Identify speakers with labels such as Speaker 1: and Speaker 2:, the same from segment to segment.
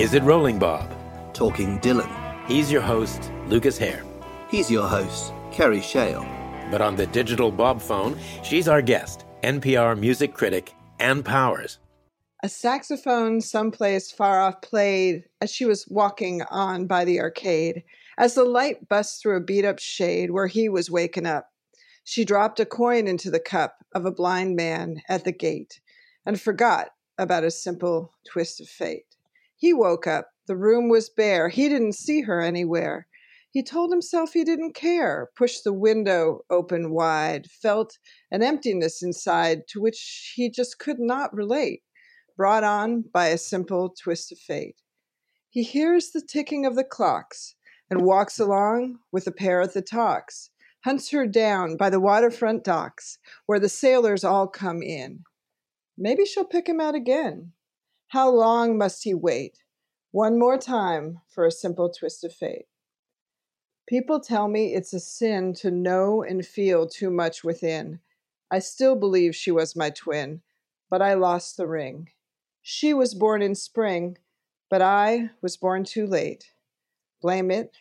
Speaker 1: Is It Rolling Bob?
Speaker 2: Talking Dylan.
Speaker 1: He's your host, Lucas Hare.
Speaker 2: He's your host, Kerry Shale.
Speaker 1: But on the digital Bob phone, she's our guest, NPR music critic Ann Powers.
Speaker 3: A saxophone someplace far off played as she was walking on by the arcade. As the light bust through a beat up shade where he was waking up, she dropped a coin into the cup of a blind man at the gate and forgot about a simple twist of fate. He woke up. The room was bare. He didn't see her anywhere. He told himself he didn't care, pushed the window open wide, felt an emptiness inside to which he just could not relate, brought on by a simple twist of fate. He hears the ticking of the clocks and walks along with a parrot the talks, hunts her down by the waterfront docks where the sailors all come in. Maybe she'll pick him out again. How long must he wait? One more time for a simple twist of fate. People tell me it's a sin to know and feel too much within. I still believe she was my twin, but I lost the ring. She was born in spring, but I was born too late. Blame it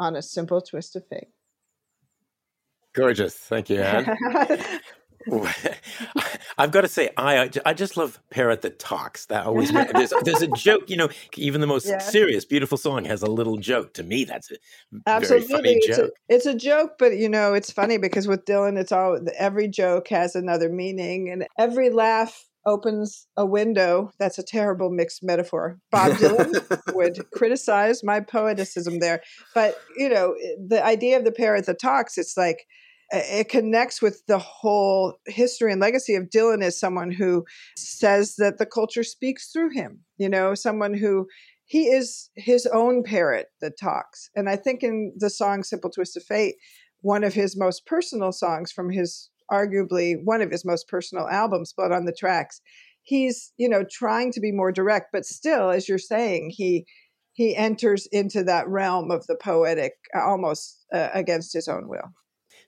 Speaker 3: on a simple twist of fate.
Speaker 1: Gorgeous. Thank you, Ann. I've got to say, I I just love parrot that talks. That always there's, there's a joke. You know, even the most yeah. serious, beautiful song has a little joke. To me, that's a Absolutely. very funny
Speaker 3: it's
Speaker 1: joke.
Speaker 3: A, it's a joke, but you know, it's funny because with Dylan, it's all every joke has another meaning, and every laugh opens a window. That's a terrible mixed metaphor. Bob Dylan would criticize my poeticism there, but you know, eh, the idea of the parrot that talks. It's like it connects with the whole history and legacy of Dylan as someone who says that the culture speaks through him, you know, someone who he is his own parrot that talks. And I think in the song Simple Twist of Fate, one of his most personal songs from his arguably one of his most personal albums, Blood on the Tracks, he's, you know, trying to be more direct, but still, as you're saying, he he enters into that realm of the poetic almost uh, against his own will.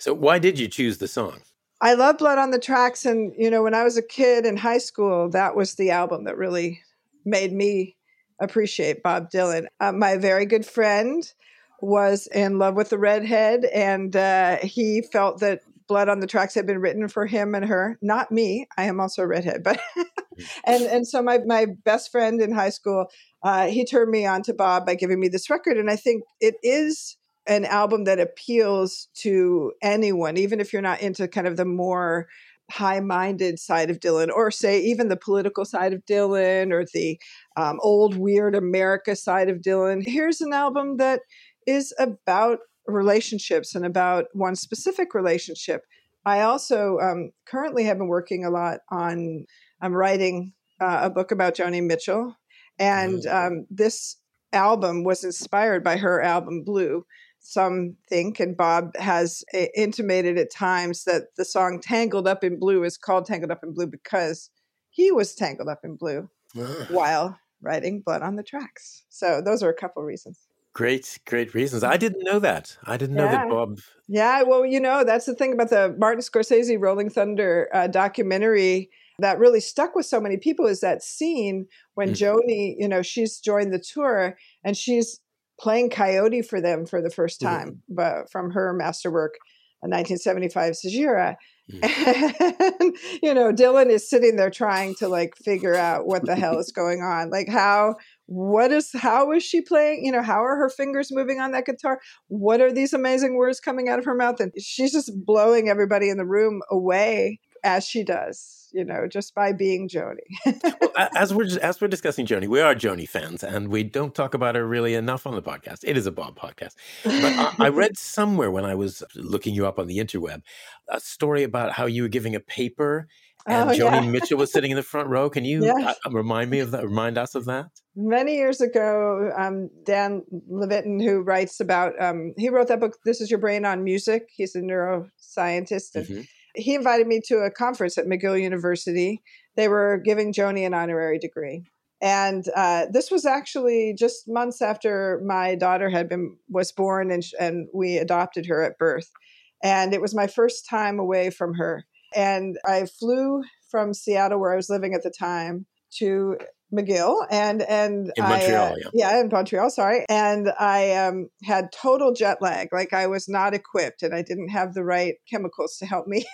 Speaker 1: So, why did you choose the song?
Speaker 3: I love Blood on the Tracks. And, you know, when I was a kid in high school, that was the album that really made me appreciate Bob Dylan. Uh, my very good friend was in love with the redhead, and uh, he felt that Blood on the Tracks had been written for him and her, not me. I am also a redhead, but and and so my my best friend in high school, uh, he turned me on to Bob by giving me this record, and I think it is an album that appeals to anyone, even if you're not into kind of the more high minded side of Dylan, or say even the political side of Dylan, or the um, old weird America side of Dylan. Here's an album that is about relationships and about one specific relationship. I also um, currently have been working a lot on, I'm writing uh, a book about Joni Mitchell. And mm. um, this album was inspired by her album Blue some think, and Bob has uh, intimated at times that the song Tangled Up in Blue is called Tangled Up in Blue because he was tangled up in blue while writing Blood on the Tracks. So those are a couple reasons.
Speaker 1: Great, great reasons. I didn't know that. I didn't yeah. know that Bob.
Speaker 3: Yeah, well, you know, that's the thing about the Martin Scorsese Rolling Thunder uh, documentary that really stuck with so many people is that scene when mm. Joni, you know, she's joined the tour and she's playing coyote for them for the first mm-hmm. time, mm-hmm. but from her masterwork, a 1975 Hejira. Mm-hmm. And, you know, Dylan is sitting there trying to like figure out what the hell is going on. Like, how, what is, how is she playing? You know, how are her fingers moving on that guitar? What are these amazing words coming out of her mouth? And she's just blowing everybody in the room away as she does you know, just by being Joni.
Speaker 1: well, as we're as we're discussing Joni, we are Joni fans, and we don't talk about her really enough on the podcast. It is a Bob podcast, but I, I read somewhere when I was looking you up on the interweb a story about how you were giving a paper and oh, Joni yeah. Mitchell was sitting in the front row. Can you yes. uh, remind me of that? Remind us of that.
Speaker 3: Many years ago, um, Dan Levitin, who writes about, um, he wrote that book. This is your brain on music. He's a neuroscientist, and mm-hmm he invited me to a conference at McGill University. They were giving Joni an honorary degree. And uh, this was actually just months after my daughter had been was born, and, and we adopted her at birth. And it was my first time away from her. And I flew from Seattle, where I was living at the time, to McGill and and
Speaker 1: in
Speaker 3: I, uh,
Speaker 1: yeah.
Speaker 3: yeah, in Montreal, sorry. And I um, had total jet lag, like I was not equipped, and I didn't have the right chemicals to help me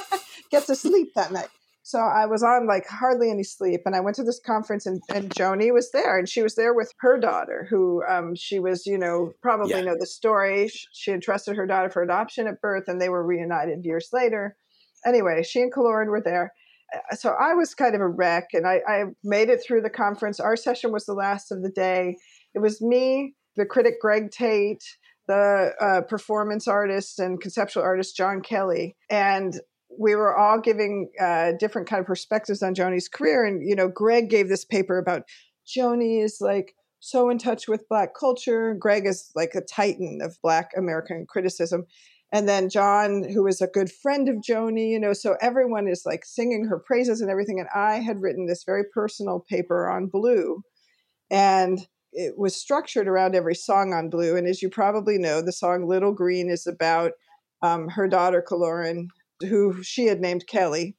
Speaker 3: get to sleep that night. So I was on like hardly any sleep, and I went to this conference, and, and Joni was there, and she was there with her daughter, who um, she was, you know, probably
Speaker 1: Yeah.
Speaker 3: know the story. She had trusted her daughter for adoption at birth, and they were reunited years later. Anyway, she and Kilauren were there. Uh, So I was kind of a wreck, and I, I made it through the conference. Our session was the last of the day. It was me, the critic Greg Tate, the uh, performance artist and conceptual artist John Kelly, and we were all giving uh, different kind of perspectives on Joni's career. And you know, Greg gave this paper about Joni is like so in touch with Black culture. Greg is like a titan of Black American criticism. And then John, who is a good friend of Joni, you know, so everyone is like singing her praises and everything. And I had written this very personal paper on Blue, and it was structured around every song on Blue. And as you probably know, the song Little Green is about um, her daughter, Kilauren, who she had named Kelly,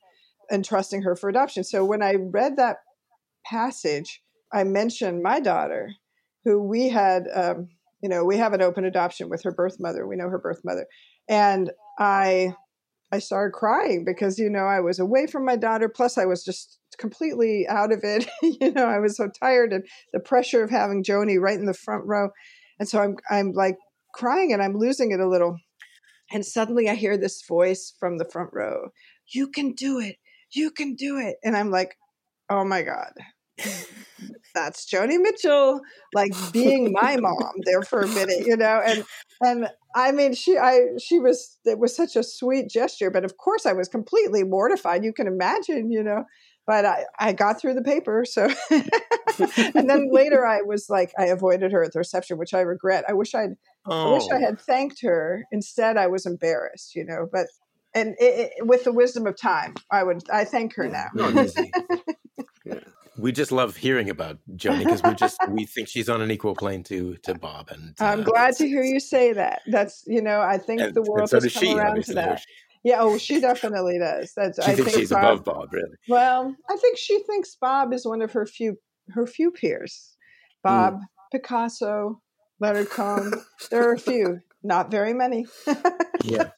Speaker 3: and trusting her for adoption. So when I read that passage, I mentioned my daughter, who we had, um, you know, we have an open adoption with her birth mother. We know her birth mother, and I, I started crying because you know I was away from my daughter. Plus, I was just completely out of it. you know, I was so tired and the pressure of having Joni right in the front row, and so I'm I'm like crying and I'm losing it a little. And suddenly I hear this voice from the front row, you can do it. You can do it. And I'm like, oh my God, that's Joni Mitchell, like being my mom there for a minute, you know? And, and I mean, she, I, she was, it was such a sweet gesture, but of course I was completely mortified. You can imagine, you know, but I, I got through the paper. So, and then later I was like, I avoided her at the reception, which I regret. I wish I'd, I wish I
Speaker 1: Oh.
Speaker 3: had thanked her. Instead, I was embarrassed, you know. But and it, it, with the wisdom of time, I would I thank her now.
Speaker 2: Not easy. yeah.
Speaker 1: We just love hearing about Joni because we just we think she's on an equal plane to to Bob, and
Speaker 3: I'm
Speaker 1: uh,
Speaker 3: glad to hear you say that. That's you know I think
Speaker 1: And,
Speaker 3: the world
Speaker 1: so
Speaker 3: has come
Speaker 1: she.
Speaker 3: around to that. Yeah, oh, she definitely does. That's
Speaker 1: She
Speaker 3: I
Speaker 1: thinks
Speaker 3: think
Speaker 1: she's
Speaker 3: Bob,
Speaker 1: above Bob, really.
Speaker 3: Well, I think she thinks Bob is one of her few her few peers. Bob, Picasso, Leonard Cohen. There are a few, not very many.
Speaker 1: Yeah.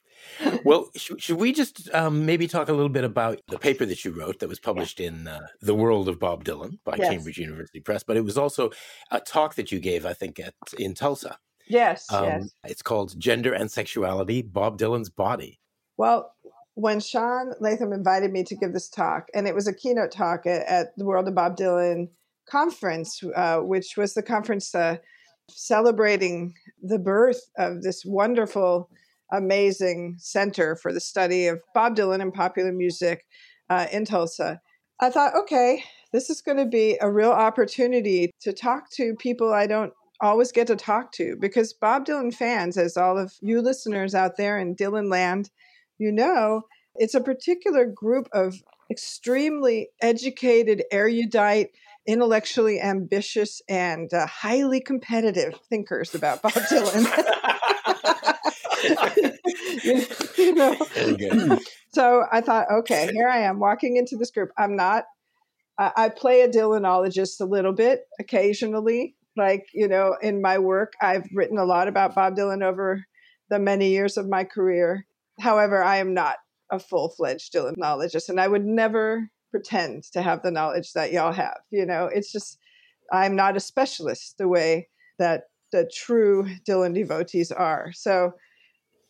Speaker 1: Well, sh- should we just um, maybe talk a little bit about the paper that you wrote that was published in uh, The World of Bob Dylan by
Speaker 3: Yes.
Speaker 1: Cambridge University Press? But it was also a talk that you gave, I think, at in Tulsa.
Speaker 3: yes,
Speaker 1: Um,
Speaker 3: yes.
Speaker 1: It's called Gender and Sexuality Bob Dylan's Body.
Speaker 3: Well, when Sean Latham invited me to give this talk, and it was a keynote talk at, at the World of Bob Dylan conference, uh, which was the conference uh, celebrating the birth of this wonderful, amazing center for the study of Bob Dylan and popular music uh, in Tulsa. I thought, okay, this is going to be a real opportunity to talk to people I don't always get to talk to because Bob Dylan fans, as all of you listeners out there in Dylan land, you know, it's a particular group of extremely educated, erudite, intellectually ambitious, and uh, highly competitive thinkers about Bob Dylan. you, you know, so I thought, okay, here I am walking into this group. I'm not. I, I play a Dylanologist a little bit occasionally. Like you know, in my work, I've written a lot about Bob Dylan over the many years of my career. However, I am not a full fledged Dylanologist, and I would never pretend to have the knowledge that y'all have. You know, it's just I'm not a specialist the way that the true Dylan devotees are. So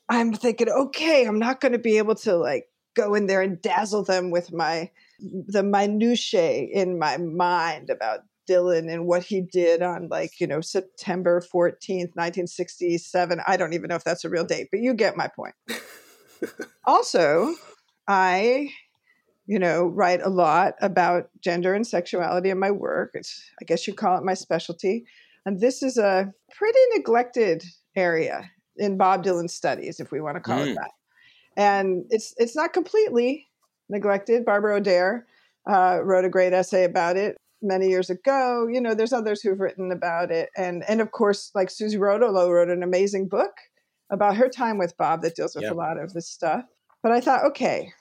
Speaker 3: I'm thinking, okay, I'm not going to be able to like go in there and dazzle them with my the minutiae in my mind about Dylan and what he did on like, you know, September 14th, 1967. I don't even know if that's a real date, but you get my point. also, I you know, write a lot about gender and sexuality in my work. It's I guess you call it my specialty. And this is a pretty neglected area in Bob Dylan studies, if we want to call
Speaker 1: Mm.
Speaker 3: it that. And it's it's not completely neglected. Barbara O'Dair uh, wrote a great essay about it many years ago. You know, there's others who've written about it, and and of course, like Susie Rodolo wrote an amazing book about her time with Bob that deals with
Speaker 1: Yep.
Speaker 3: a lot of this stuff. But I thought, okay,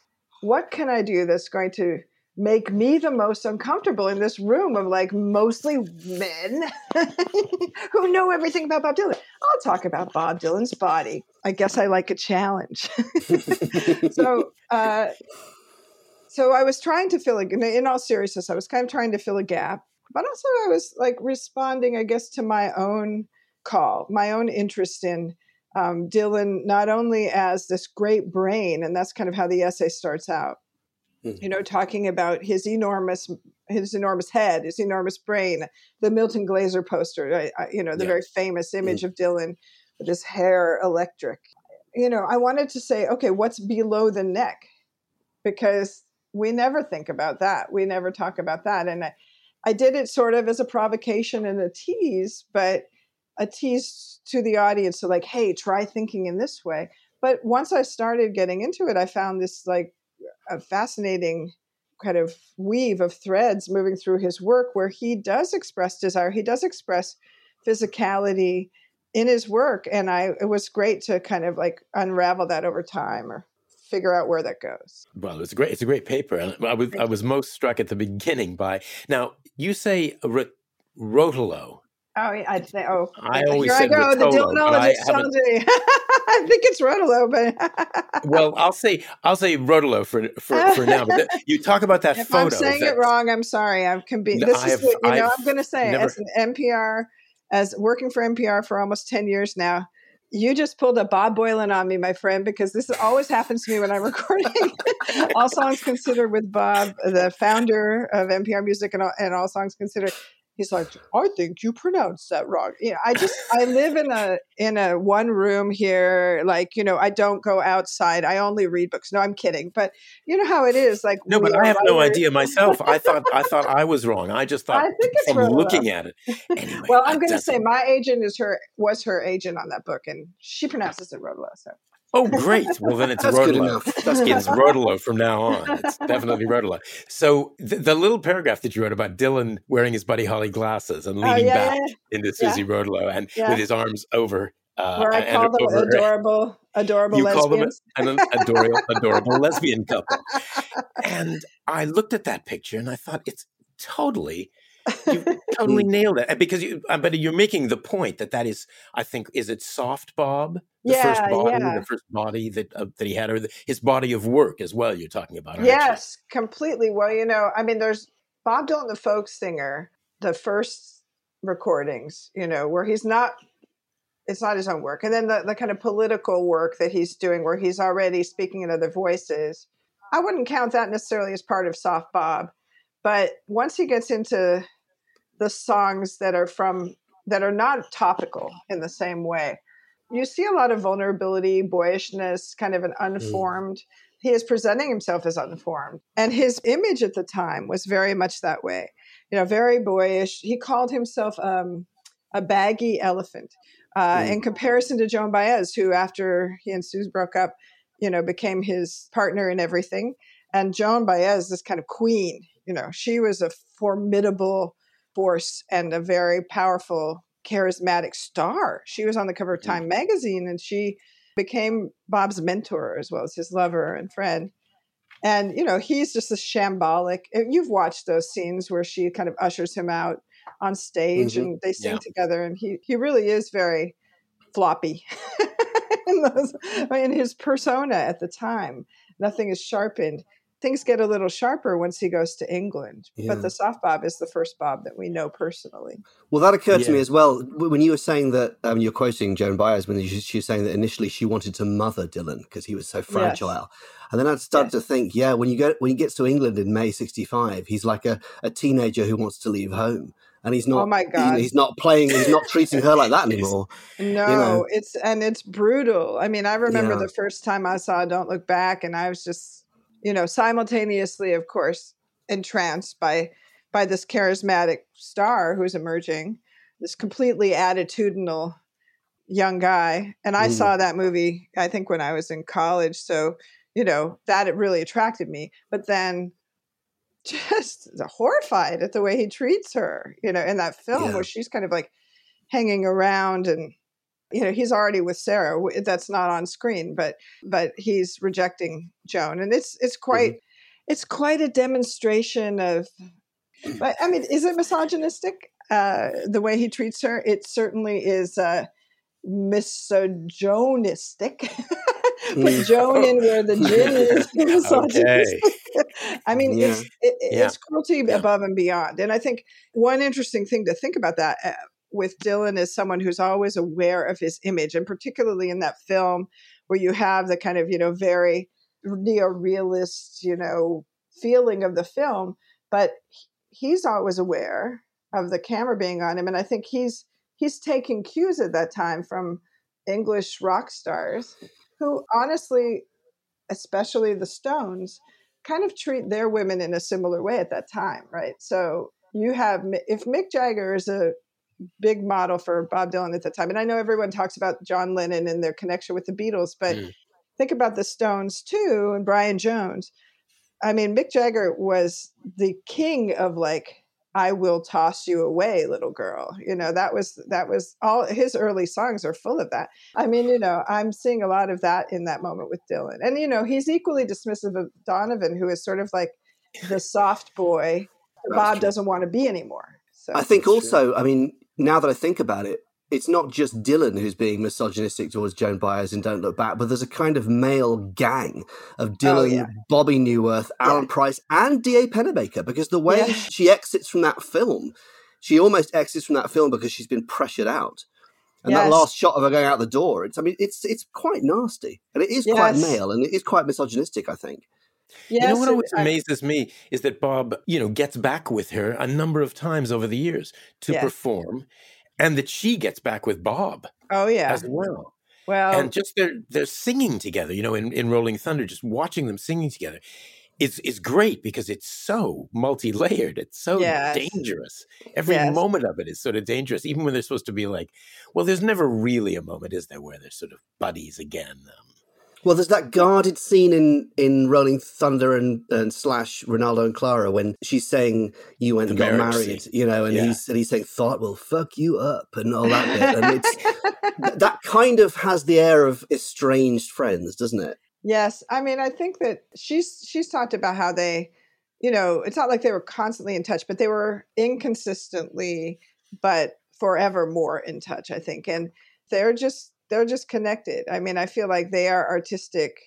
Speaker 3: what can I do that's going to make me the most uncomfortable in this room of like mostly men who know everything about Bob Dylan. I'll talk about Bob Dylan's body. I guess I like a challenge. so, uh, so I was trying to fill a, in all seriousness, I was kind of trying to fill a gap, but also I was like responding, I guess, to my own call, my own interest in um, Dylan, not only as this great brain, and that's kind of how the essay starts out, mm-hmm. you know, talking about his enormous, his enormous head, his enormous brain, the Milton Glaser poster, I, I, you know, the yeah. very famous image mm-hmm. of Dylan with his hair electric. You know, I wanted to say, okay, what's below the neck? Because we never think about that. We never talk about that. And I, I did it sort of as a provocation and a tease, but a tease to the audience. So, like, hey, try thinking in this way. But once I started getting into it, I found this like a fascinating kind of weave of threads moving through his work where he does express desire, he does express physicality in his work. And I it was great to kind of like unravel that over time or figure out where that goes.
Speaker 1: Well, it's a great it's a great paper, and I was I was most struck at the beginning by now you say Rotolo.
Speaker 3: Oh, I'd say, oh,
Speaker 1: I always here I go, Rotolo, the Dylanologist.
Speaker 3: I think it's Rotolo, but
Speaker 1: well, I'll say I'll say Rotolo for for, for now. But the, you talk about that
Speaker 3: if
Speaker 1: photo.
Speaker 3: I'm saying it wrong. I'm sorry. I'm can be. This is what, you know. I'm going to say never, as an NPR, as working for NPR for almost ten years now you just pulled a Bob Boilen on me, my friend, because this always happens to me when I'm recording All Songs Considered with Bob, the founder of NPR Music and All, and All Songs Considered he's like i think you pronounced that wrong. You know i just i live in a in a one room here. Like you know i don't go outside. I only read books. No i'm kidding. But you know how it is. Like
Speaker 1: no but i have writers. no idea myself. I thought i thought i was wrong. I just thought I think it's from looking at it.
Speaker 3: Anyway, well i'm going to say my agent is her was her agent on that book and she pronounces it Rotolo so
Speaker 1: Oh, great. Well, then it's Rotolo. it's Rotolo from now on. It's definitely Rotolo. So the, the, little paragraph that you wrote about Dylan wearing his Buddy Holly glasses and oh, leaning oh, yeah, back yeah. into Susie yeah. Rotolo and with his arms over.
Speaker 3: Uh, Where I call them adorable, adorable you lesbians.
Speaker 1: call them an adorable, adorable lesbian couple. And I looked at that picture and I thought it's totally you totally nailed it because you uh, but you're making the point that that is i think is it soft bob the yeah, first body yeah. the first body that uh, that he had or the, his body of work as well you're talking about
Speaker 3: yes you? completely well you know i mean there's bob dylan the folk singer the first recordings you know where he's not it's not his own work and then the, the kind of political work that he's doing where he's already speaking in other voices i wouldn't count that necessarily as part of soft bob but once he gets into the songs that are from that are not topical in the same way. You see a lot of vulnerability, boyishness, kind of an mm. unformed. Mm. He is presenting himself as unformed. And his image at the time was very much that way. You know, very boyish. He called himself um, a baggy elephant uh, mm. in comparison to Joan Baez, who, after he and Suze broke up, you know, became his partner in everything. And Joan Baez, this kind of queen, you know, she was a formidable force and a very powerful, charismatic star. She was on the cover of Time magazine and she became Bob's mentor as well as his lover and friend. And, you know, he's just a shambolic. You've watched those scenes where she kind of ushers him out on stage mm-hmm. and they sing yeah. together. And he, he really is very floppy in, those, in his persona at the time. Nothing is sharpened things get a little sharper once he goes to England. Yeah. But the soft bob is the first bob that we know personally.
Speaker 2: Well, that occurred yeah. to me as well when you were saying that. Um, you're quoting Joan Baez when she was saying that initially she wanted to mother Dylan because he was so fragile. Yes. And then I started yes. to think, yeah, when you go when he gets to England in May '65, he's like a, a teenager who wants to leave home and he's not. Oh my god! He's not playing. He's not treating her like that anymore.
Speaker 3: No, you know? it's and it's brutal. I mean, I remember yeah. the first time I saw "Don't Look Back," and I was just you know, simultaneously, of course, entranced by by this charismatic star who's emerging, this completely attitudinal young guy. And I mm. saw that movie, I think, when I was in college. So, you know, that it really attracted me. But then just horrified at the way he treats her, you know, in that film yeah. where she's kind of like hanging around and you know he's already with sarah that's not on screen but but he's rejecting joan and it's it's quite mm-hmm. it's quite a demonstration of. I mean, is it misogynistic? Uh, the way he treats her, it certainly is uh, misogynistic. Put mm. Joan in where the gin is misogynistic. Okay. I mean, yeah. it's it, yeah. it's cruelty yeah. above and beyond. And I think one interesting thing to think about that uh, with Dylan is someone who's always aware of his image, and particularly in that film where you have the kind of you know very neo-realist you know feeling of the film, but he's always aware of the camera being on him, and I think he's he's taking cues at that time from English rock stars who honestly, especially the Stones, kind of treat their women in a similar way at that time, right? So you have if Mick Jagger is a big model for Bob Dylan at the time, and I know everyone talks about John Lennon and their connection with the Beatles, but mm. think about the Stones too and Brian Jones. I mean, Mick Jagger was the king of like I will toss you away, little girl. You know, that was that was all his early songs are full of that. I mean, you know, I'm seeing a lot of that in that moment with Dylan. And you know, he's equally dismissive of Donovan, who is sort of like the soft boy Bob doesn't want to be anymore.
Speaker 2: So I think also, true. I mean, now that I think about it, it's not just Dylan who's being misogynistic towards Joan Baez in Don't Look Back, but there's a kind of male gang of oh, Dylan, oh, yeah. Bobby Neuwirth, Alan yeah. Price, and D.A. Pennebaker, because the way yeah. she exits from that film, she almost exits from that film because she's been pressured out. And yes. that last shot of her going out the door, it's I mean, it's it's quite nasty. And it is yes. quite male and it is quite misogynistic, I think.
Speaker 1: Yes, you know what always amazes me is that Bob, you know, gets back with her a number of times over the years to perform and that she gets back with Bob.
Speaker 3: Oh yeah,
Speaker 1: as well. Well, and just they're they're singing together. You know, in, in Rolling Thunder, just watching them singing together. Is, is great because it's so multi-layered. It's so yes. dangerous. Every yes. moment of it is sort of dangerous, even when they're supposed to be like, well, there's never really a moment, is there, where they're sort of buddies again? Um,
Speaker 2: well, there's that guarded scene in, in Rolling Thunder and, and slash Renaldo and Clara when she's saying you went the and got married, scene. you know, and yeah. he's and he's saying thought will fuck you up and all that bit, and it's that kind of has the air of estranged friends, doesn't it?
Speaker 3: Yes, I mean, I think that she's she's talked about how they, you know, it's not like they were constantly in touch, but they were inconsistently, but forever more in touch. I think, and they're just they're just connected. I mean, I feel like they are artistic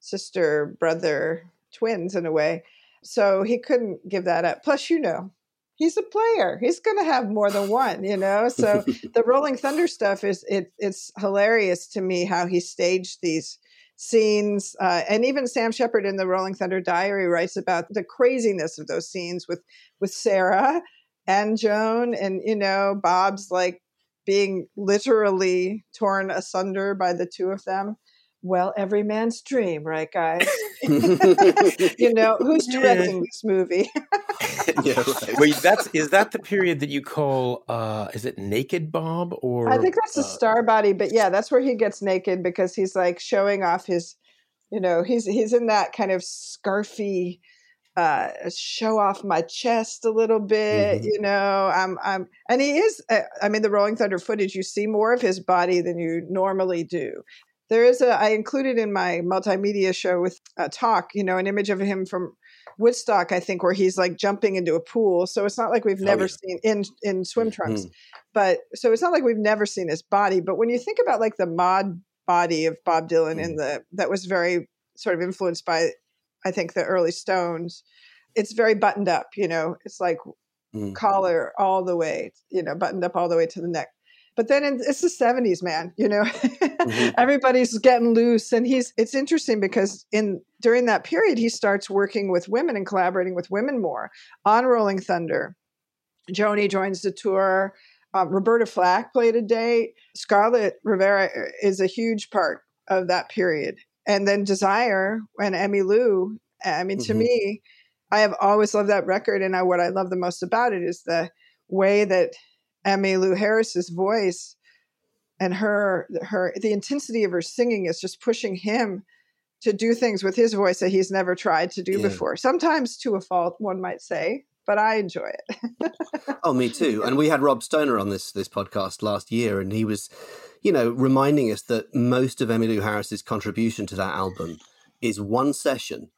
Speaker 3: sister brother twins in a way. So he couldn't give that up. Plus, you know, he's a player. He's going to have more than one, you know. So the Rolling Thunder stuff is it it's hilarious to me how he staged these scenes uh, and even Sam Shepard in the Rolling Thunder Diary writes about the craziness of those scenes with with Sarah and Joan and you know Bob's like being literally torn asunder by the two of them. Well, every man's dream, right, guys? you know, who's directing this movie?
Speaker 1: yeah, right. Wait, that's is that the period that you call uh is it naked Bob or
Speaker 3: I think that's uh, the star body, but yeah, that's where he gets naked because he's like showing off his you know, he's he's in that kind of scarfy uh, show off my chest a little bit, mm-hmm. you know. I'm, I'm, and he is. Uh, I mean, the Rolling Thunder footage, you see more of his body than you normally do. There is a. I included in my multimedia show with a talk, you know, an image of him from Woodstock, I think, where he's like jumping into a pool. So it's not like we've oh, never yeah. seen in in swim trunks, mm-hmm. but so it's not like we've never seen his body. But when you think about like the mod body of Bob Dylan mm-hmm. in the that was very sort of influenced by I think the early Stones, it's very buttoned up. You know, it's like mm. collar all the way, you know, buttoned up all the way to the neck. But then it's the 70s, man. You know, mm-hmm. everybody's getting loose, and he's. It's interesting because in during that period, he starts working with women and collaborating with women more on Rolling Thunder. Joni joins the tour. Um, Roberta Flack played a date. Scarlet Rivera uh, is a huge part of that period and then Desire and Emmylou. I mean, mm-hmm. to me, I have always loved that record, and I, what I love the most about it is the way that Emmylou Harris's voice and her her the intensity of her singing is just pushing him to do things with his voice that he's never tried to do yeah. before. Sometimes to a fault, one might say, but I enjoy it.
Speaker 2: oh, me too. And we had Rob Stoner on this this podcast last year, and he was you know, reminding us that most of Emmylou Harris's contribution to that album is one session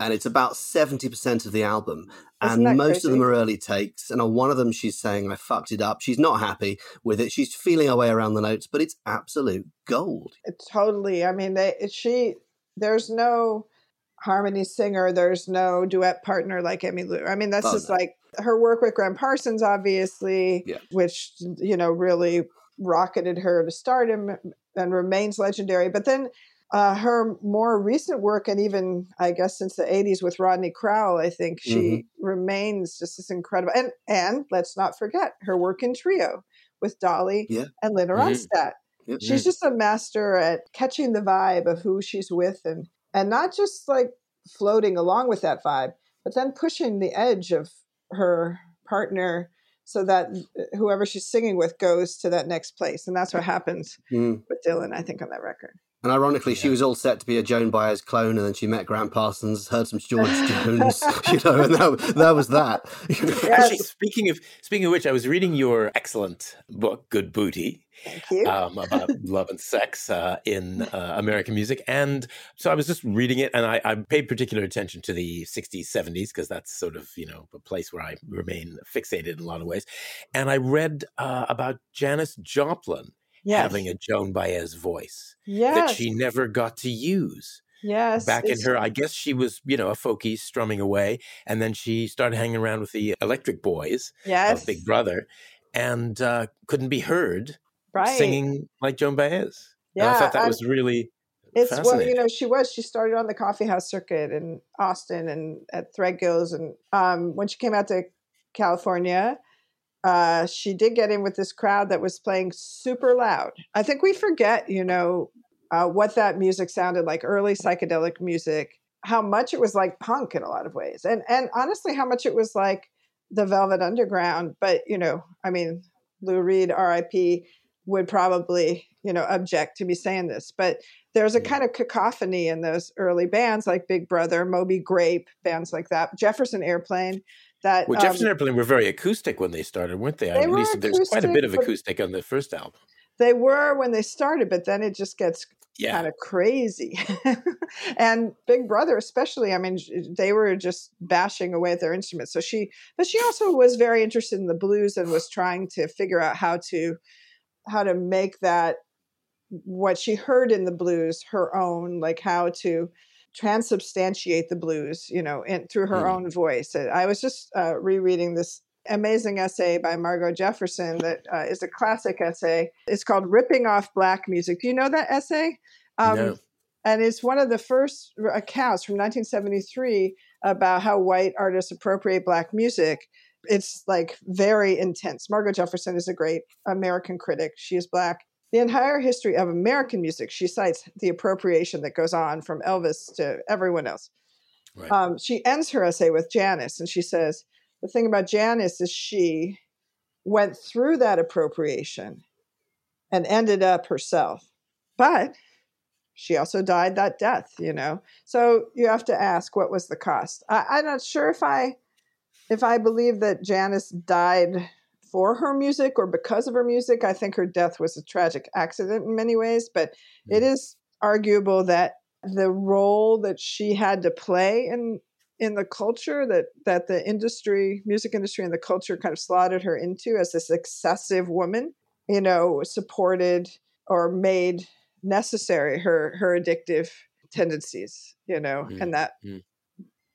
Speaker 2: and it's about 70% of the album. Isn't and most crazy? of them are early takes. And on one of them, she's saying, I fucked it up. She's not happy with it. She's feeling her way around the notes, but it's absolute gold.
Speaker 3: It totally. I mean, they, she, there's no harmony singer, there's no duet partner like Emmy Emmylou. I mean, that's oh, just no. like her work with Gram Parsons, obviously, yeah. which, you know, really rocketed her to stardom and remains legendary. But then uh, her more recent work, and even I guess since the '80s with Rodney Crowell, I think she mm-hmm. remains just as incredible. And and let's not forget her work in trio with Dolly yeah. and Linda mm-hmm. Ronstadt. Mm-hmm. She's just a master at catching the vibe of who she's with, and and not just like floating along with that vibe, but then pushing the edge of her partner so that whoever she's singing with goes to that next place. And that's what happens mm. with Dylan, I think, on that record.
Speaker 2: And ironically, yeah. she was all set to be a Joan Baez clone, and then she met Gram Parsons, heard some George Jones, you know, and that, that was that.
Speaker 1: yes. Actually, speaking of speaking of which, I was reading your excellent book, Good Booty,
Speaker 3: Thank you. Um,
Speaker 1: about love and sex uh, in uh, American music. And so I was just reading it and I, I paid particular attention to the 60s, 70s, because that's sort of, you know, a place where I remain fixated in a lot of ways. And I read uh, about Janis Joplin yes. having a Joan Baez voice yes. that she never got to use.
Speaker 3: Yes.
Speaker 1: Back in her, I guess she was, you know, a folkie strumming away. And then she started hanging around with the Electric Boys yes. of Big Brother and uh, couldn't be heard right. singing like Joan Baez. Yeah. And I thought that was really it's well,
Speaker 3: you know, she was. She started on the coffee house circuit in Austin and at Threadgill's, and um, when she came out to California, uh, she did get in with this crowd that was playing super loud. I think we forget, you know, uh, what that music sounded like, early psychedelic music, how much it was like punk in a lot of ways, and and honestly, how much it was like the Velvet Underground. But you know, I mean, Lou Reed, R.I.P., would probably you know object to me saying this, but there's a kind of cacophony in those early bands like Big Brother, Moby Grape, bands like that, Jefferson Airplane that
Speaker 1: well, Jefferson um, Airplane were very acoustic when they started, weren't they?
Speaker 3: they At
Speaker 1: least there's quite a bit of acoustic on the first album.
Speaker 3: They were when they started, but then it just gets yeah. kind of crazy. and Big Brother, especially, I mean, they were just bashing away at their instruments. So she, but she also was very interested in the blues and was trying to figure out how to, how to make that what she heard in the blues her own, like how to transubstantiate the blues, you know, in, through her mm. own voice. I was just uh, rereading this amazing essay by Margo Jefferson that uh, is a classic essay. It's called "Ripping Off Black Music." Do you know that essay?
Speaker 1: Um, no.
Speaker 3: And it's one of the first accounts from 1973 about how white artists appropriate black music. It's like very intense. Margo Jefferson is a great American critic. She is black the entire history of American music, she cites the appropriation that goes on from Elvis to everyone else. Right. Um, she ends her essay with Janis, and she says, The thing about Janis is she went through that appropriation and ended up herself. But she also died that death, you know. So you have to ask, what was the cost? I, I'm not sure if I if I believe that Janis died for her music or because of her music. I think her death was a tragic accident in many ways, but mm. it is arguable that the role that she had to play in in the culture that that the industry, music industry and the culture kind of slotted her into as this excessive woman, you know, supported or made necessary her her addictive tendencies, you know, mm. and that mm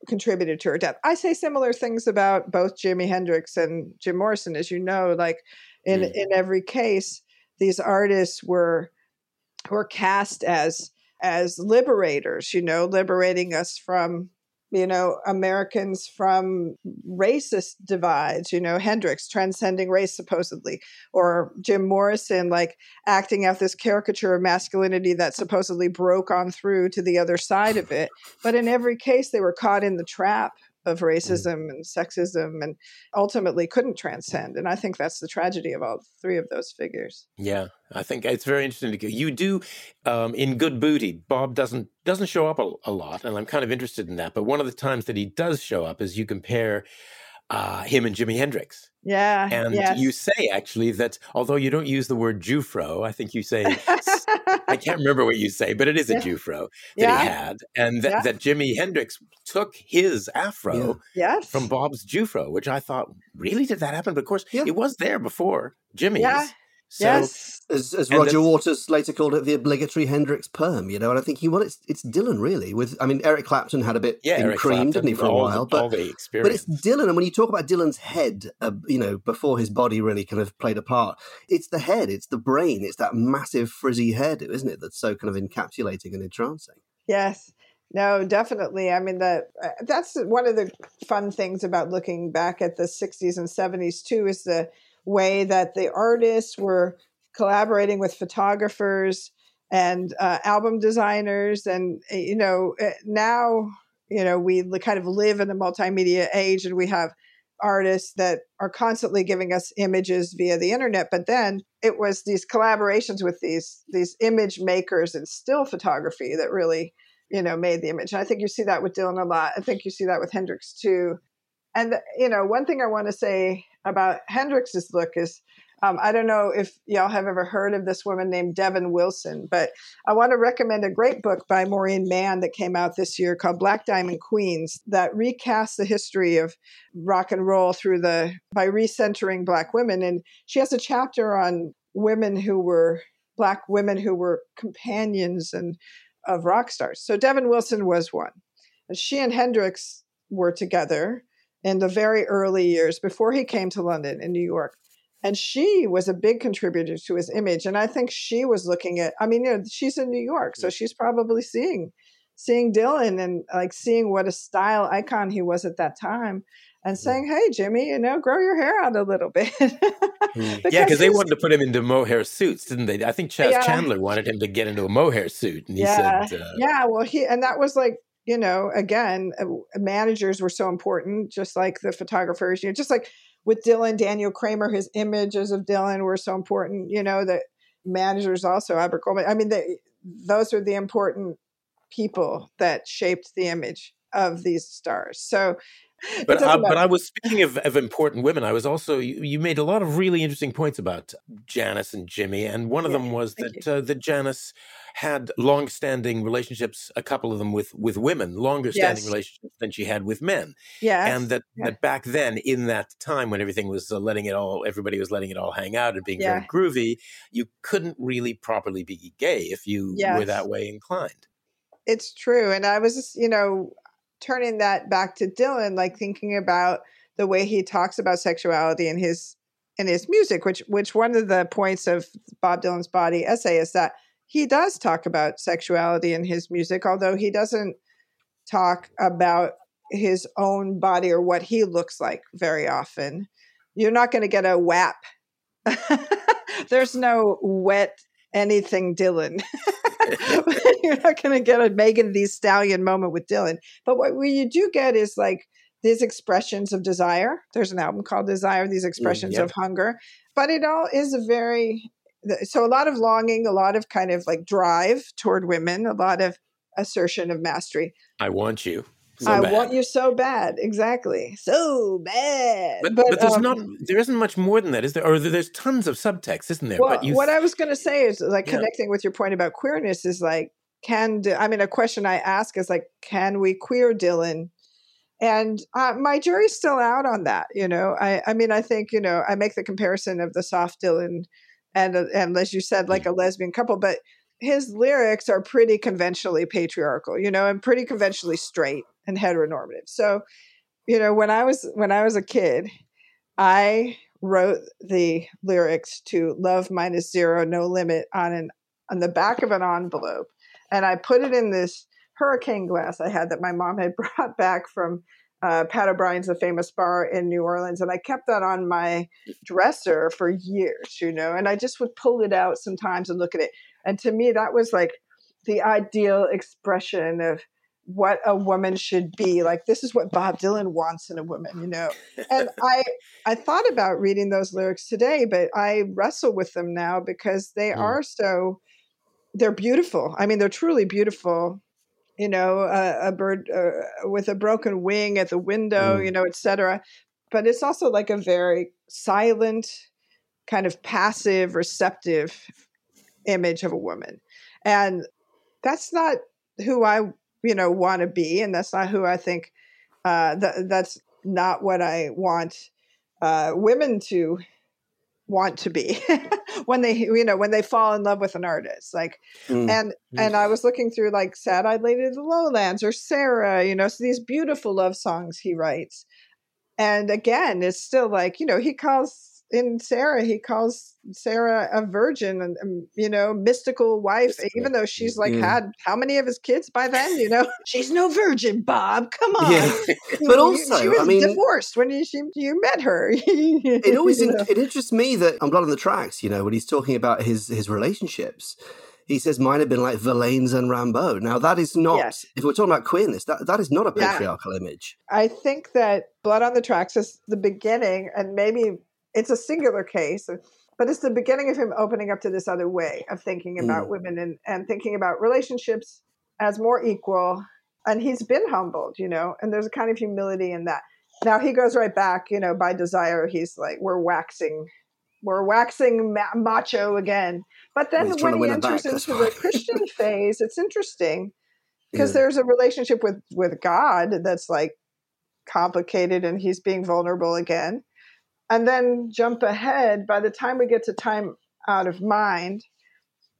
Speaker 3: contributed to her death. I say similar things about both Jimi Hendrix and Jim Morrison, as you know. Like in mm. in every case, these artists were were cast as as liberators, you know, liberating us from you know, Americans from racist divides, you know, Hendrix transcending race supposedly, or Jim Morrison like acting out this caricature of masculinity that supposedly broke on through to the other side of it. But in every case, they were caught in the trap of mm. racism and sexism and ultimately couldn't transcend. And I think that's the tragedy of all three of those figures.
Speaker 1: Yeah, I think it's very interesting. To, you do um, in Good Booty. Bob doesn't doesn't show up a, a lot, and I'm kind of interested in that. But one of the times that he does show up is you compare uh, him and Jimi Hendrix.
Speaker 3: Yeah.
Speaker 1: And
Speaker 3: yes.
Speaker 1: you say actually that although you don't use the word Jewfro, I think you say, I can't remember what you say, but it is a yeah. Jewfro that yeah. he had. And that, yeah. that Jimi Hendrix took his afro
Speaker 3: yes.
Speaker 1: from Bob's Jewfro, which I thought, really? Did that happen? But of course, it was there before Jimi's.
Speaker 3: So, yes,
Speaker 2: as, as Roger Waters later called it, the obligatory Hendrix perm. You know, and I think he well, it's it's Dylan really. With I mean, Eric Clapton had a bit
Speaker 1: yeah,
Speaker 2: in cream, didn't he, for a while?
Speaker 1: but
Speaker 2: but it's Dylan, and when you talk about Dylan's head, uh, you know, before his body really kind of played a part, it's the head, it's the brain, it's that massive frizzy hairdo, isn't it? That's so kind of encapsulating and entrancing.
Speaker 3: Yes. No, definitely. I mean, that uh, that's one of the fun things about looking back at the '60s and '70s too. Is the way that the artists were collaborating with photographers and uh, album designers and eh, you know eh, now you know we kind of live in a multimedia age and we have artists that are constantly giving us images via the internet but then it was these collaborations with these these image makers and still photography that really you know made the image. And i think you see that with dylan a lot. I think you see that with hendrix too and you know one thing i want to say about Hendrix's look is um, I don't know if y'all have ever heard of this woman named Devon Wilson, but I want to recommend a great book by Maureen Mahon that came out this year called Black Diamond Queens that recasts the history of rock and roll through the by recentering black women. And she has a chapter on women who were black women who were companions and of rock stars. So Devon Wilson was one. She and Hendrix were together in the very early years before he came to London in New York. And she was a big contributor to his image. And I think she was looking at, I mean, you know, she's in New York, so she's probably seeing seeing Dylan and like seeing what a style icon he was at that time and saying, "Hey, Jimi, you know, grow your hair out a little bit."
Speaker 1: mm. yeah, because they wanted to put him into mohair suits, didn't they? I think Chas yeah. Chandler wanted him to get into a mohair suit, and he
Speaker 3: yeah.
Speaker 1: said, uh,
Speaker 3: "Yeah, well, he and that was like you know, again, uh, managers were so important, just like the photographers, you know, just like with Dylan, Daniel Kramer, his images of Dylan were so important, you know, that managers also, Albert Goldman, I mean, they, those are the important people that shaped the image of these stars. So,
Speaker 1: but I, but I was speaking of, of important women. I was also you, you, made a lot of really interesting points about Janis and Jimi, and one of yeah, them was that uh, that Janis had long-standing relationships, a couple of them with with women, longer standing yes. relationships than she had with men.
Speaker 3: Yeah,
Speaker 1: and that
Speaker 3: yeah.
Speaker 1: that back then, in that time when everything was uh, letting it all, everybody was letting it all hang out and being yeah. very groovy, you couldn't really properly be gay if you yes. were that way inclined.
Speaker 3: It's true, and I was, you know, turning that back to Dylan, like thinking about the way he talks about sexuality in his in his music, which which one of the points of Bob Dylan's body essay is that he does talk about sexuality in his music, although he doesn't talk about his own body or what he looks like very often. You're not going to get a WAP. There's no wet anything Dylan. You're not going to get a Megan Thee Stallion moment with Dylan. But what you do get is like these expressions of desire. There's an album called Desire, these mm, expressions mm, of hunger. But it all is a very so a lot of longing, a lot of kind of like drive toward women, a lot of assertion of mastery.
Speaker 1: I want you. So
Speaker 3: I
Speaker 1: bad.
Speaker 3: want you so bad, exactly, so bad.
Speaker 1: But, but, but there's um, not, there isn't much more than that, is there? Or there's tons of subtext, isn't there?
Speaker 3: Well, what I was going to say is like connecting with your point about queerness is like, can I mean a question I ask is like, can we queer Dylan? And uh, my jury's still out on that. You know, I I mean I think you know I make the comparison of the soft Dylan and and as you said, like a lesbian couple, but his lyrics are pretty conventionally patriarchal, you know, and pretty conventionally straight and heteronormative. So, you know, when I was when I was a kid, I wrote the lyrics to Love Minus Zero No Limit on an on the back of an envelope and I put it in this hurricane glass I had that my mom had brought back from uh, Pat O'Brien's, the famous bar in New Orleans, and I kept that on my dresser for years, you know. And I just would pull it out sometimes and look at it. And to me, that was like the ideal expression of what a woman should be. Like this is what Bob Dylan wants in a woman, you know. And I I thought about reading those lyrics today, but I wrestle with them now because they mm. are so they're beautiful. I mean, they're truly beautiful you know, a, a bird uh, with a broken wing at the window, mm. you know, etc. but it's also like a very silent, kind of passive, receptive image of a woman. And that's not who I, you know, want to be. And that's not who I think, uh, th- that's not what I want uh, women to want to be when they you know when they fall in love with an artist like mm. and mm. and i was looking through like sad eyed lady of the lowlands or sarah you know so these beautiful love songs he writes and again it's still like you know he calls in Sarah, he calls Sarah a virgin and, um, you know, mystical wife, even though she's like had how many of his kids by then? You know, she's no virgin, Bob. Come on. Yeah.
Speaker 2: but also,
Speaker 3: she was
Speaker 2: I mean,
Speaker 3: divorced when you, she, you met her.
Speaker 2: it always you know? it interests me that I'm Blood on the Tracks, you know, when he's talking about his his relationships. He says mine have been like Verlaine's and Rimbaud. Now that is not, yes. if we're talking about queerness, that, that is not a patriarchal yeah. image.
Speaker 3: I think that Blood on the Tracks is the beginning, and maybe it's a singular case, but it's the beginning of him opening up to this other way of thinking about mm. women and, and thinking about relationships as more equal. And he's been humbled, you know, and there's a kind of humility in that. Now he goes right back, you know, by desire. He's like, we're waxing, we're waxing ma- macho again. But then when he enters back, into the Christian phase, it's interesting because yeah. there's a relationship with with God that's like complicated, and he's being vulnerable again and then jump ahead by the time we get to time out of mind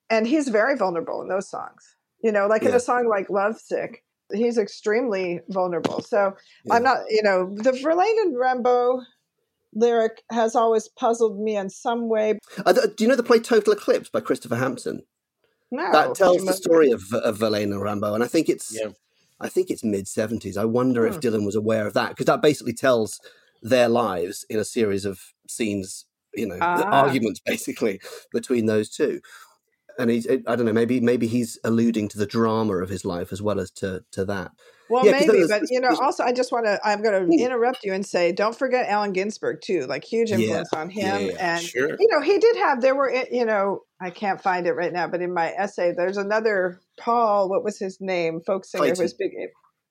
Speaker 3: and he's very vulnerable in those songs you know like yeah. in a song like lovesick he's extremely vulnerable so yeah. i'm not you know the verlaine and rimbaud lyric has always puzzled me in some way
Speaker 2: uh, do you know the play total eclipse by christopher hampton
Speaker 3: no,
Speaker 2: that tells the story of, of verlaine and rimbaud and i think it's yeah. i think it's mid 70s i wonder hmm. if dylan was aware of that because that basically tells their lives in a series of scenes, you know, ah. arguments basically between those two. And he's, I don't know, maybe maybe he's alluding to the drama of his life as well as to to that.
Speaker 3: Well, yeah, maybe, but you know, also I just want to, I'm going to interrupt you and say, don't forget Allen Ginsberg too, like huge influence yeah, on him. Yeah, and sure. you know, he did have, there were, you know, I can't find it right now, but in my essay, there's another Paul, what was his name, folk singer Clayton. was big.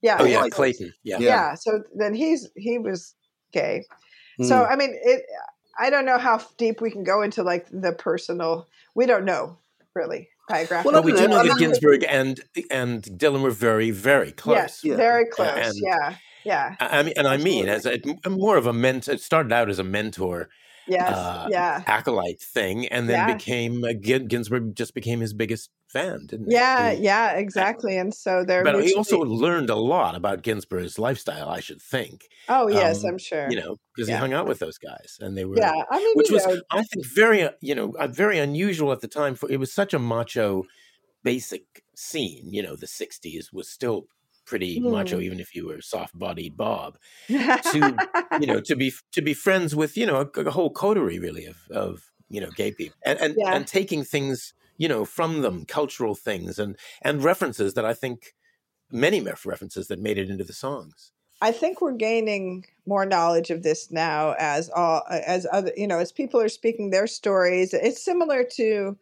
Speaker 1: Yeah, oh yeah, Clayton. Yeah,
Speaker 3: yeah. So then he's he was gay. Mm. So hmm. I mean, it. I don't know how deep we can go into like the personal. We don't know really biography.
Speaker 1: Well, we do know that Ginsberg and and Dylan were very very close.
Speaker 3: Yes, yeah. very close. And, yeah, yeah.
Speaker 1: I mean, and I mean, as a, more of a mentor. It started out as a mentor
Speaker 3: yes, uh, yeah,
Speaker 1: acolyte thing, and then yeah. became Ginsberg just became his biggest fan, didn't
Speaker 3: yeah? Yeah, yeah, exactly. And so there,
Speaker 1: but he also learned a lot about Ginsberg's lifestyle. I should think.
Speaker 3: Oh yes, um, I'm sure.
Speaker 1: You know, because yeah. he hung out with those guys, and they were
Speaker 3: yeah. I mean,
Speaker 1: which was know. I think very uh, you know uh, very unusual at the time. For it was such a macho, basic scene. You know, the '60s was still pretty mm. macho, even if you were soft bodied Bob, to you know to be to be friends with you know a, a whole coterie really of of you know gay people and and, yeah. and taking things you know from them cultural things and and references that I think many references that made it into the songs.
Speaker 3: I think we're gaining more knowledge of this now as all as other you know as people are speaking their stories. It's similar to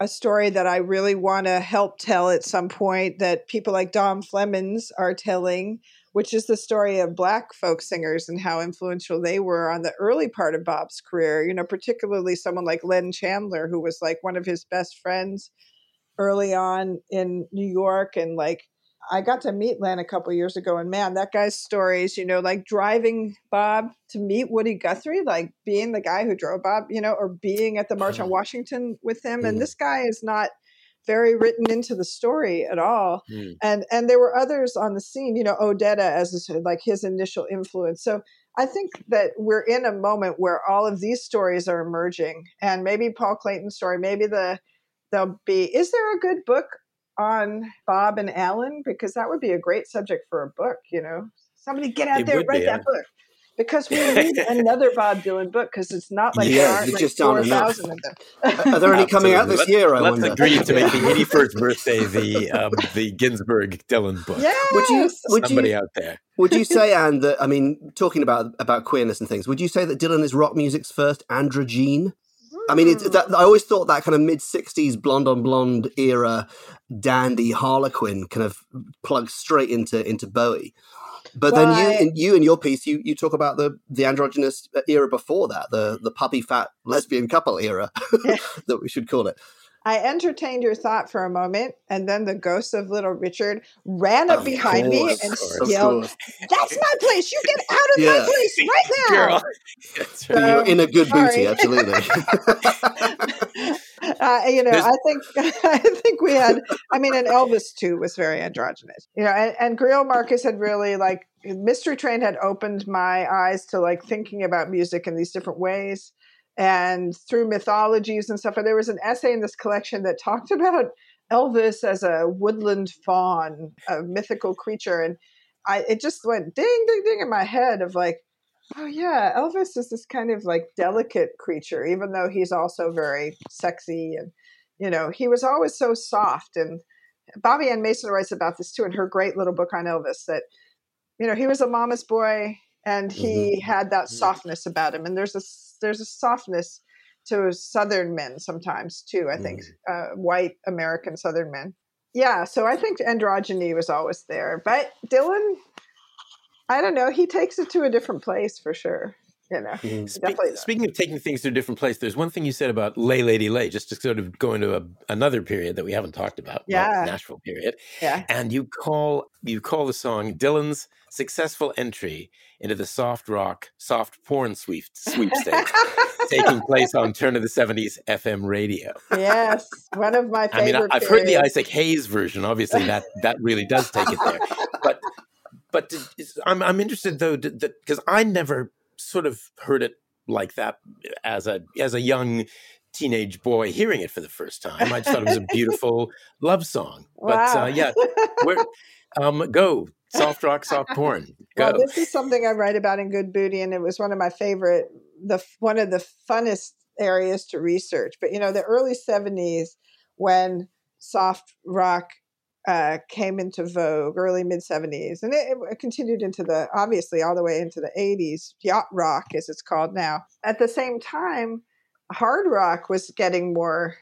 Speaker 3: a story that I really want to help tell at some point that people like Dom Flemons are telling, which is the story of black folk singers and how influential they were on the early part of Bob's career. You know, particularly someone like Len Chandler, who was like one of his best friends early on in New York and like I got to meet Len a couple years ago, and man, that guy's stories, you know, like driving Bob to meet Woody Guthrie, like being the guy who drove Bob, you know, or being at the March on. Washington with him. And mm. this guy is not very written into the story at all. Mm. And and there were others on the scene, you know, Odetta as like his initial influence. So I think that we're in a moment where all of these stories are emerging, and maybe Paul Clayton's story, maybe the there'll be. Is there a good book on Bob and Allen? because that would be a great subject for a book. You know, somebody get out it there write be, that book because we need another Bob Dylan book because it's not like yeah, there aren't like four thousand of them.
Speaker 2: Are there any coming out this year? I
Speaker 1: let's
Speaker 2: wonder.
Speaker 1: agree to make the eighty first birthday the um, the Ginsberg Dylan book.
Speaker 3: Yes.
Speaker 2: Would you? Would
Speaker 1: Somebody
Speaker 2: you,
Speaker 1: out there.
Speaker 2: Would you say, Anne, that I mean, talking about about queerness and things, would you say that Dylan is rock music's first androgyne? I mean, it, that, I always thought that kind of mid '60s blonde on blonde era dandy Harlequin kind of plugs straight into into Bowie. But well, then you, in, you in your piece, you, you talk about the the androgynous era before that, the the puppy fat lesbian couple era that we should call it.
Speaker 3: I entertained your thought for a moment, and then the ghost of little Richard ran up behind course, me and yelled, That's my place! You get out of yeah. my place right now! Girl.
Speaker 2: So, You're in a good booty, absolutely.
Speaker 3: uh, you know, There's... I think I think we had. I mean, and Elvis too was very androgynous. You know, and, and Greil Marcus had really like Mystery Train had opened my eyes to like thinking about music in these different ways and through mythologies and stuff. And there was an essay in this collection that talked about Elvis as a woodland faun, a mythical creature, and I it just went ding ding ding in my head of like, oh yeah, Elvis is this kind of like delicate creature, even though he's also very sexy and you know he was always so soft and. Bobbie Ann Mason writes about this too in her great little book on Elvis that you know he was a mama's boy and he mm-hmm. had that mm-hmm. softness about him and there's a there's a softness to southern men sometimes too i think mm. uh, white american southern men yeah so i think androgyny was always there but dylan i don't know he takes it to a different place for sure you know mm. Spe-
Speaker 1: speaking of taking things to a different place there's one thing you said about lay lady lay just to sort of go into a, another period that we haven't talked about
Speaker 3: yeah
Speaker 1: nashville period
Speaker 3: yeah
Speaker 1: and you call you call the song dylan's successful entry into the soft rock, soft porn sweep, sweepstakes taking place on turn of the 70s FM radio.
Speaker 3: Yes, one of my favorite. I mean,
Speaker 1: I've heard the Isaac Hayes version. Obviously, that that really does take it there. But but I'm I'm interested though because I never sort of heard it like that as a as a young teenage boy hearing it for the first time. I just thought it was a beautiful love song. But uh, wow. uh, yeah, um, go soft rock, soft porn. Go.
Speaker 3: Well, this is something I write about in Good Booty, and it was one of my favorite, the one of the funnest areas to research. But you know, the early '70s when soft rock uh, came into vogue, early mid '70s, and it, it, continued into the obviously all the way into the '80s. Yacht rock, as it's called now. At the same time, hard rock was getting more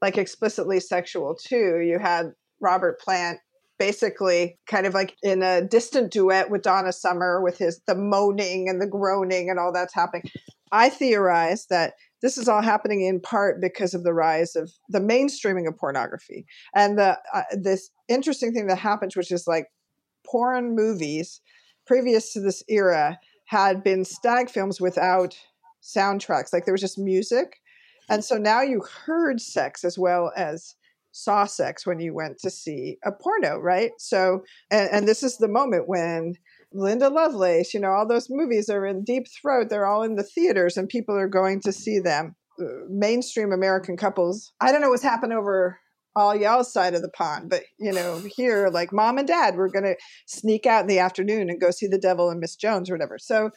Speaker 3: like explicitly sexual too. You had Robert Plant basically kind of like in a distant duet with Donna Summer with his the moaning and the groaning and all that's happening. I theorize that this is all happening in part because of the rise of the mainstreaming of pornography. And the uh, this interesting thing that happens which is like porn movies previous to this era had been stag films without soundtracks. Like there was just music. And so now you heard sex as well as saw sex when you went to see a porno, right? So, and, and this is the moment when Linda Lovelace, you know, all those movies are in Deep Throat, they're all in the theaters and people are going to see them. Uh, mainstream American couples, I don't know what's happened over all y'all's side of the pond, but you know, here, like mom and dad, we're going to sneak out in the afternoon and go see the devil and Miss Jones or whatever. So,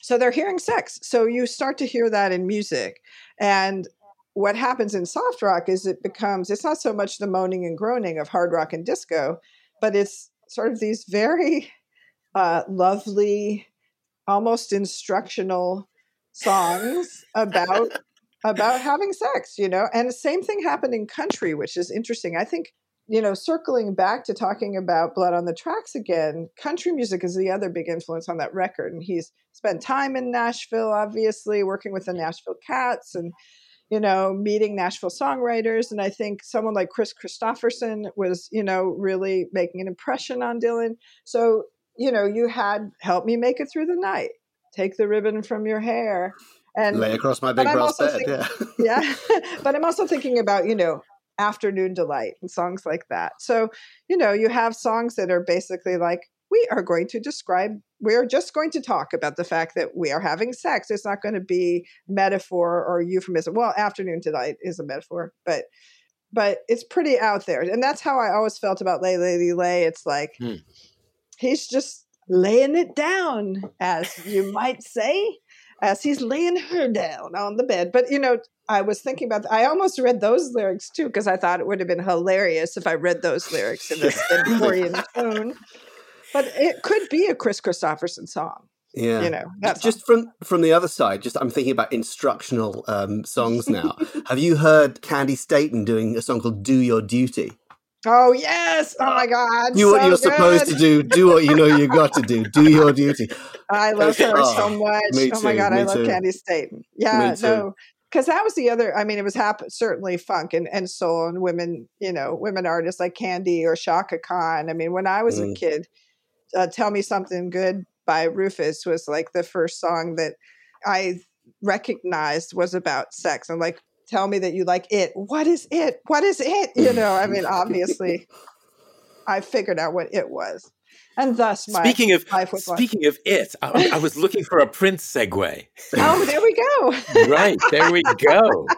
Speaker 3: so they're hearing sex. So you start to hear that in music. And what happens in soft rock is it becomes it's not so much the moaning and groaning of hard rock and disco but it's sort of these very uh, lovely almost instructional songs about about having sex you know and the same thing happened in country which is interesting i think you know circling back to talking about blood on the tracks again country music is the other big influence on that record and he's spent time in nashville obviously working with the nashville cats and you know, meeting Nashville songwriters. And I think someone like Kris Kristofferson was, you know, really making an impression on Dylan. So, you know, you had Help Me Make It Through the Night, Take the Ribbon from Your Hair. And
Speaker 2: lay across my big brass bed.
Speaker 3: Thinking, yeah. yeah. but I'm also thinking about, you know, afternoon delight and songs like that. So, you know, you have songs that are basically like, we are going to describe we're just going to talk about the fact that we are having sex it's not going to be metaphor or euphemism well afternoon delight is a metaphor but but it's pretty out there and that's how i always felt about lay lady lay it's like hmm. He's just laying it down as you might say as he's laying her down on the bed but you know i was thinking about i almost read those lyrics too because i thought it would have been hilarious if i read those lyrics in this Victorian tone but it could be a Kris Kristofferson song.
Speaker 2: Yeah,
Speaker 3: you know,
Speaker 2: just from from the other side. Just I'm thinking about instructional um, songs now. Have you heard Candi Staton doing a song called "Do Your Duty"?
Speaker 3: Oh yes! Oh my God!
Speaker 2: Do
Speaker 3: so
Speaker 2: what you're
Speaker 3: good.
Speaker 2: supposed to do. Do what you know you got to do. Do your duty.
Speaker 3: I love her
Speaker 2: Oh,
Speaker 3: so much.
Speaker 2: me
Speaker 3: oh my God, I love
Speaker 2: too.
Speaker 3: Candi Staton. Yeah,
Speaker 2: too.
Speaker 3: no, because that was the other. I mean, it was hap- certainly funk and, and soul and women, you know, women artists like Candy or Chaka Khan. I mean, when I was a
Speaker 2: Mm.
Speaker 3: kid, uh, "Tell Me Something Good" by Rufus was like the first song that I recognized was about sex. I'm like, tell me that you like it. What is it? What is it? You know, I mean, obviously, I figured out what it was, and thus my
Speaker 1: Speaking of
Speaker 3: life was like,
Speaker 1: speaking of it, I, I was looking for a Prince segue.
Speaker 3: oh, there we go.
Speaker 1: right there we go.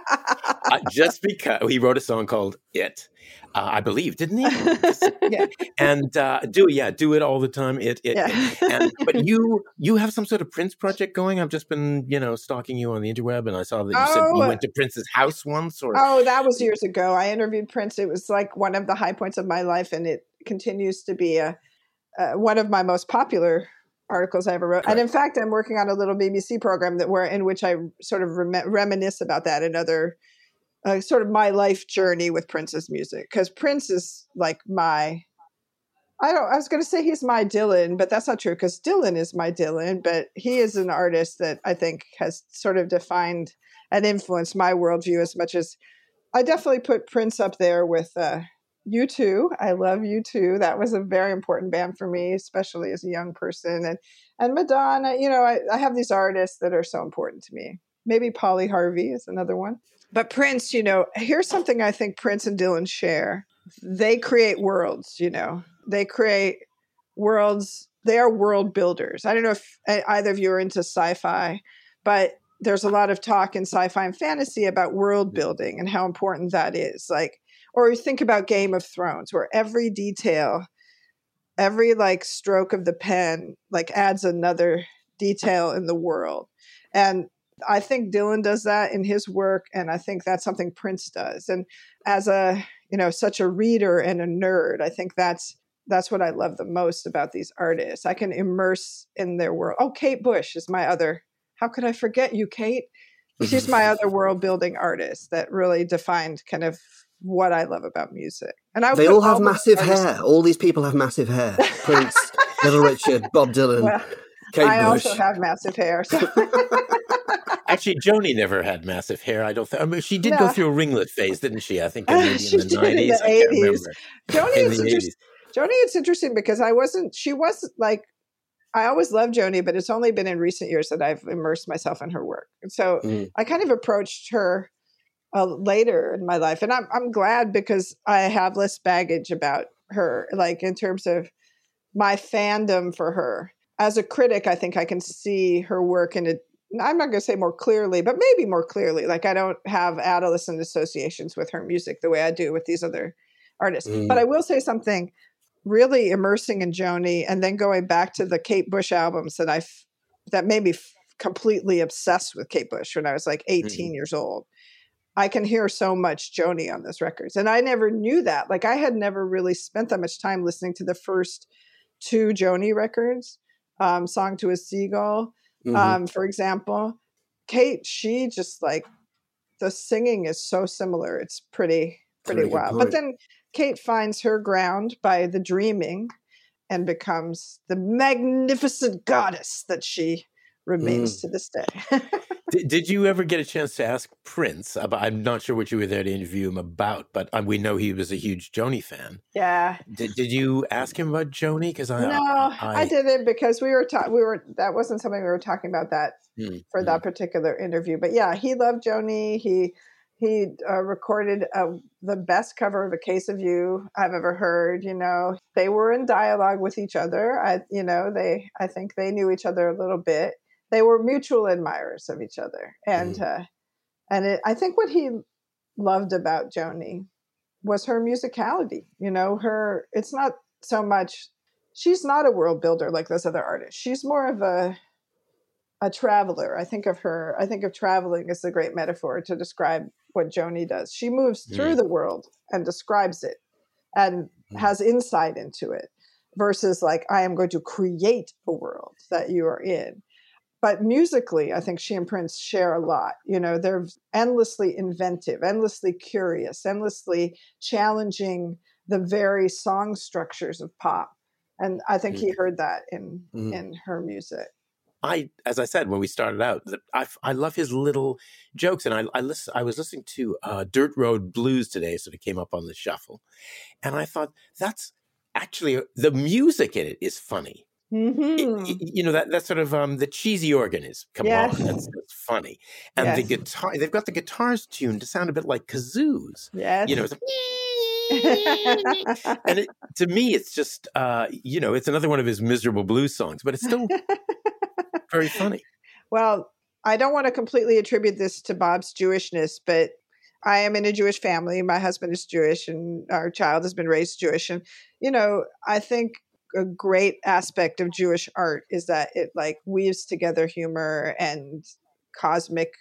Speaker 1: Uh, just because he wrote a song called "It," uh, I believe, didn't he?
Speaker 3: yeah.
Speaker 1: and uh, do yeah, do it all the time. It, it,
Speaker 3: Yeah.
Speaker 1: it. And, but you you have some sort of Prince project going. I've just been you know stalking you on the interweb, and I saw that you said you
Speaker 3: Oh.
Speaker 1: went to Prince's house once. Or
Speaker 3: Oh, that was years ago. I interviewed Prince. It was like one of the high points of my life, and it continues to be a, uh, one of my most popular articles I ever wrote. And in fact, I'm working on a little BBC program that where in which I sort of rem- reminisce about that and other uh, sort of my life journey with Prince's music because Prince is like my. I don't. I was going to say he's my Dylan, but that's not true because Dylan is my Dylan. But he is an artist that I think has sort of defined and influenced my worldview as much as I definitely put Prince up there with uh, U2. I love U2. That was a very important band for me, especially as a young person. And and Madonna, you know, I, I have these artists that are so important to me. Maybe Polly Harvey is another one. But Prince, you know, here's something I think Prince and Dylan share. They create worlds, you know. They create worlds. They are world builders. I don't know if either of you are into sci-fi, but there's a lot of talk in sci-fi and fantasy about world building and how important that is. Like, or you think about Game of Thrones, where every detail, every like stroke of the pen, like adds another detail in the world. And I think Dylan does that in his work, and I think that's something Prince does. And as a you know such a reader and a nerd, I think that's that's what I love the most about these artists. I can immerse in their world. Oh, Kate Bush is my other. How could I forget you, Kate? She's my other world building artist that really defined kind of what I love about music. And I
Speaker 2: They all have
Speaker 3: these
Speaker 2: massive
Speaker 3: artists-
Speaker 2: hair. All these people have massive hair. Prince, Little Richard, Bob Dylan,
Speaker 3: Well,
Speaker 2: Kate
Speaker 3: I
Speaker 2: Bush.
Speaker 3: also have massive hair. So.
Speaker 1: actually, Joni never had massive hair. I don't think. I mean, she did go through a ringlet phase, didn't she? I think maybe in the
Speaker 3: in the
Speaker 1: nineties. I can't
Speaker 3: 80s.
Speaker 1: remember.
Speaker 3: Joni
Speaker 1: In
Speaker 3: is interesting. Joni, it's interesting because I wasn't. She was like, I always loved Joni, but it's only been in recent years that I've immersed myself in her work. And so
Speaker 2: Mm.
Speaker 3: I kind of approached her uh, later in my life, and I'm I'm glad because I have less baggage about her, like in terms of my fandom for her. As a critic, I think I can see her work in a. I'm not going to say more clearly, but maybe more clearly. Like I don't have adolescent associations with her music the way I do with these other artists.
Speaker 2: Mm.
Speaker 3: But I will say something really immersing in Joni, and then going back to the Kate Bush albums that I that made me f- completely obsessed with Kate Bush when I was like 18 years old. I can hear so much Joni on those records, and I never knew that. Like I had never really spent that much time listening to the first two Joni records, um, "Song to a Seagull,"
Speaker 2: Mhm.
Speaker 3: um, for example. Kate, she just like the singing is so similar. It's pretty pretty
Speaker 2: Very
Speaker 3: wild. But then Kate finds her ground by the dreaming and becomes the magnificent goddess that she remains
Speaker 2: Mm.
Speaker 3: to this day.
Speaker 1: Did, did you ever get a chance to ask Prince? About, I'm not sure what you were there to interview him about, but um, we know he was a huge Joni fan.
Speaker 3: yeah.
Speaker 1: Did, did you ask him about Joni? Because I,
Speaker 3: no, I, didn't because we were ta- we were that wasn't something we were talking about that
Speaker 1: Hmm,
Speaker 3: for
Speaker 1: hmm.
Speaker 3: that particular interview. But yeah, he loved Joni. He he uh, recorded uh, the best cover of "A Case of You" I've ever heard. You know, they were in dialogue with each other. I you know they I think they knew each other a little bit. They were mutual admirers of each other, and uh, and it, I think what he loved about Joni was her musicality. You know, her it's not so much she's not a world builder like those other artists. She's more of a a traveler. I think of her. I think of traveling as a great metaphor to describe what Joni does. She moves through the world and describes it, and
Speaker 2: Mm.
Speaker 3: has insight into it. Versus like I am going to create a world that you are in. But musically, I think she and Prince share a lot. You know, they're endlessly inventive, endlessly curious, endlessly challenging the very song structures of pop. And I think he mm. heard that in mm. in her music.
Speaker 1: I, as I said when we started out, I, I love his little jokes, and I I, listen, I was listening to uh, Dirt Road Blues today, so it came up on the shuffle, and I thought that's actually the music in it is funny. Mm-hmm. It, you know that that sort of um, the cheesy organ is come yes. on, that's, that's, funny, and yes. the guitar they've got the guitars tuned to sound a bit like kazoos.
Speaker 3: Yes,
Speaker 1: you know. It's and it, to me, it's just uh, you know, it's another one of his miserable blues songs, but it's still very funny.
Speaker 3: Well, I don't want to completely attribute this to Bob's Jewishness, but I am in a Jewish family. My husband is Jewish, and our child has been raised Jewish. And you know, I think a great aspect of Jewish art is that it like weaves together humor and cosmic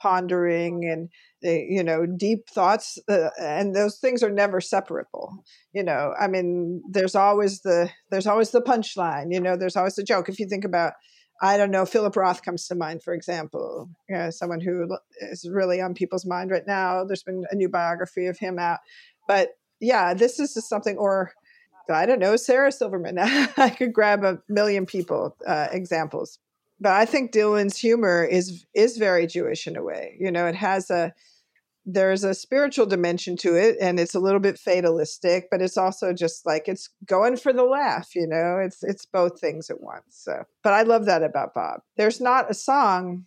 Speaker 3: pondering and you know deep thoughts uh, and those things are never separable you know? I mean there's always the there's always the punchline you know? There's always the joke. If you think about i don't know philip roth comes to mind for example you know, someone who is really on people's mind right now. There's been a new biography of him out. But yeah this is just something or I don't know, Sarah Silverman. I could grab a million people uh, examples, but I think Dylan's humor is is very Jewish in a way. You know, it has a there's a spiritual dimension to it, and it's a little bit fatalistic, but it's also just like it's going for the laugh. You know, it's it's both things at once. So, but I love that about Bob. There's not a song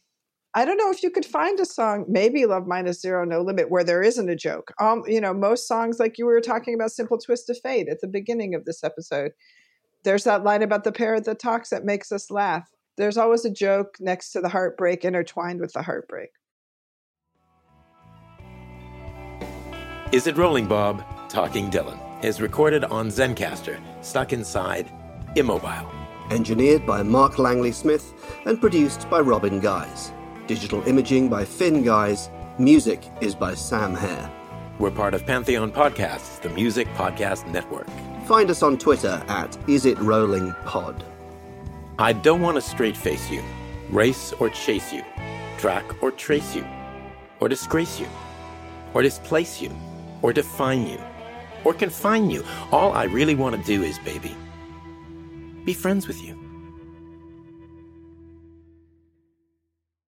Speaker 3: I don't know if you could find a song, maybe Love Minus Zero, No Limit, where there isn't a joke. Um, you know, most songs, like you were talking about Simple Twist of Fate at the beginning of this episode, there's that line about the parrot that talks that makes us laugh. There's always a joke next to the heartbreak, intertwined with the heartbreak.
Speaker 1: Is It Rolling Bob? Talking Dylan is recorded on Zencastr, stuck inside Immobile.
Speaker 2: Engineered by Mark Langley Smith and produced by Robin Guys. Digital imaging by Finn Guys. Music is by Sam Hare.
Speaker 1: We're part of Pantheon Podcasts, the music podcast network.
Speaker 2: Find us on Twitter at Is It Rolling Pod.
Speaker 1: I don't want to straight face you, race or chase you, track or trace you, or disgrace you, or displace you, or define you, or confine you. All I really want to do is, baby, be friends with you.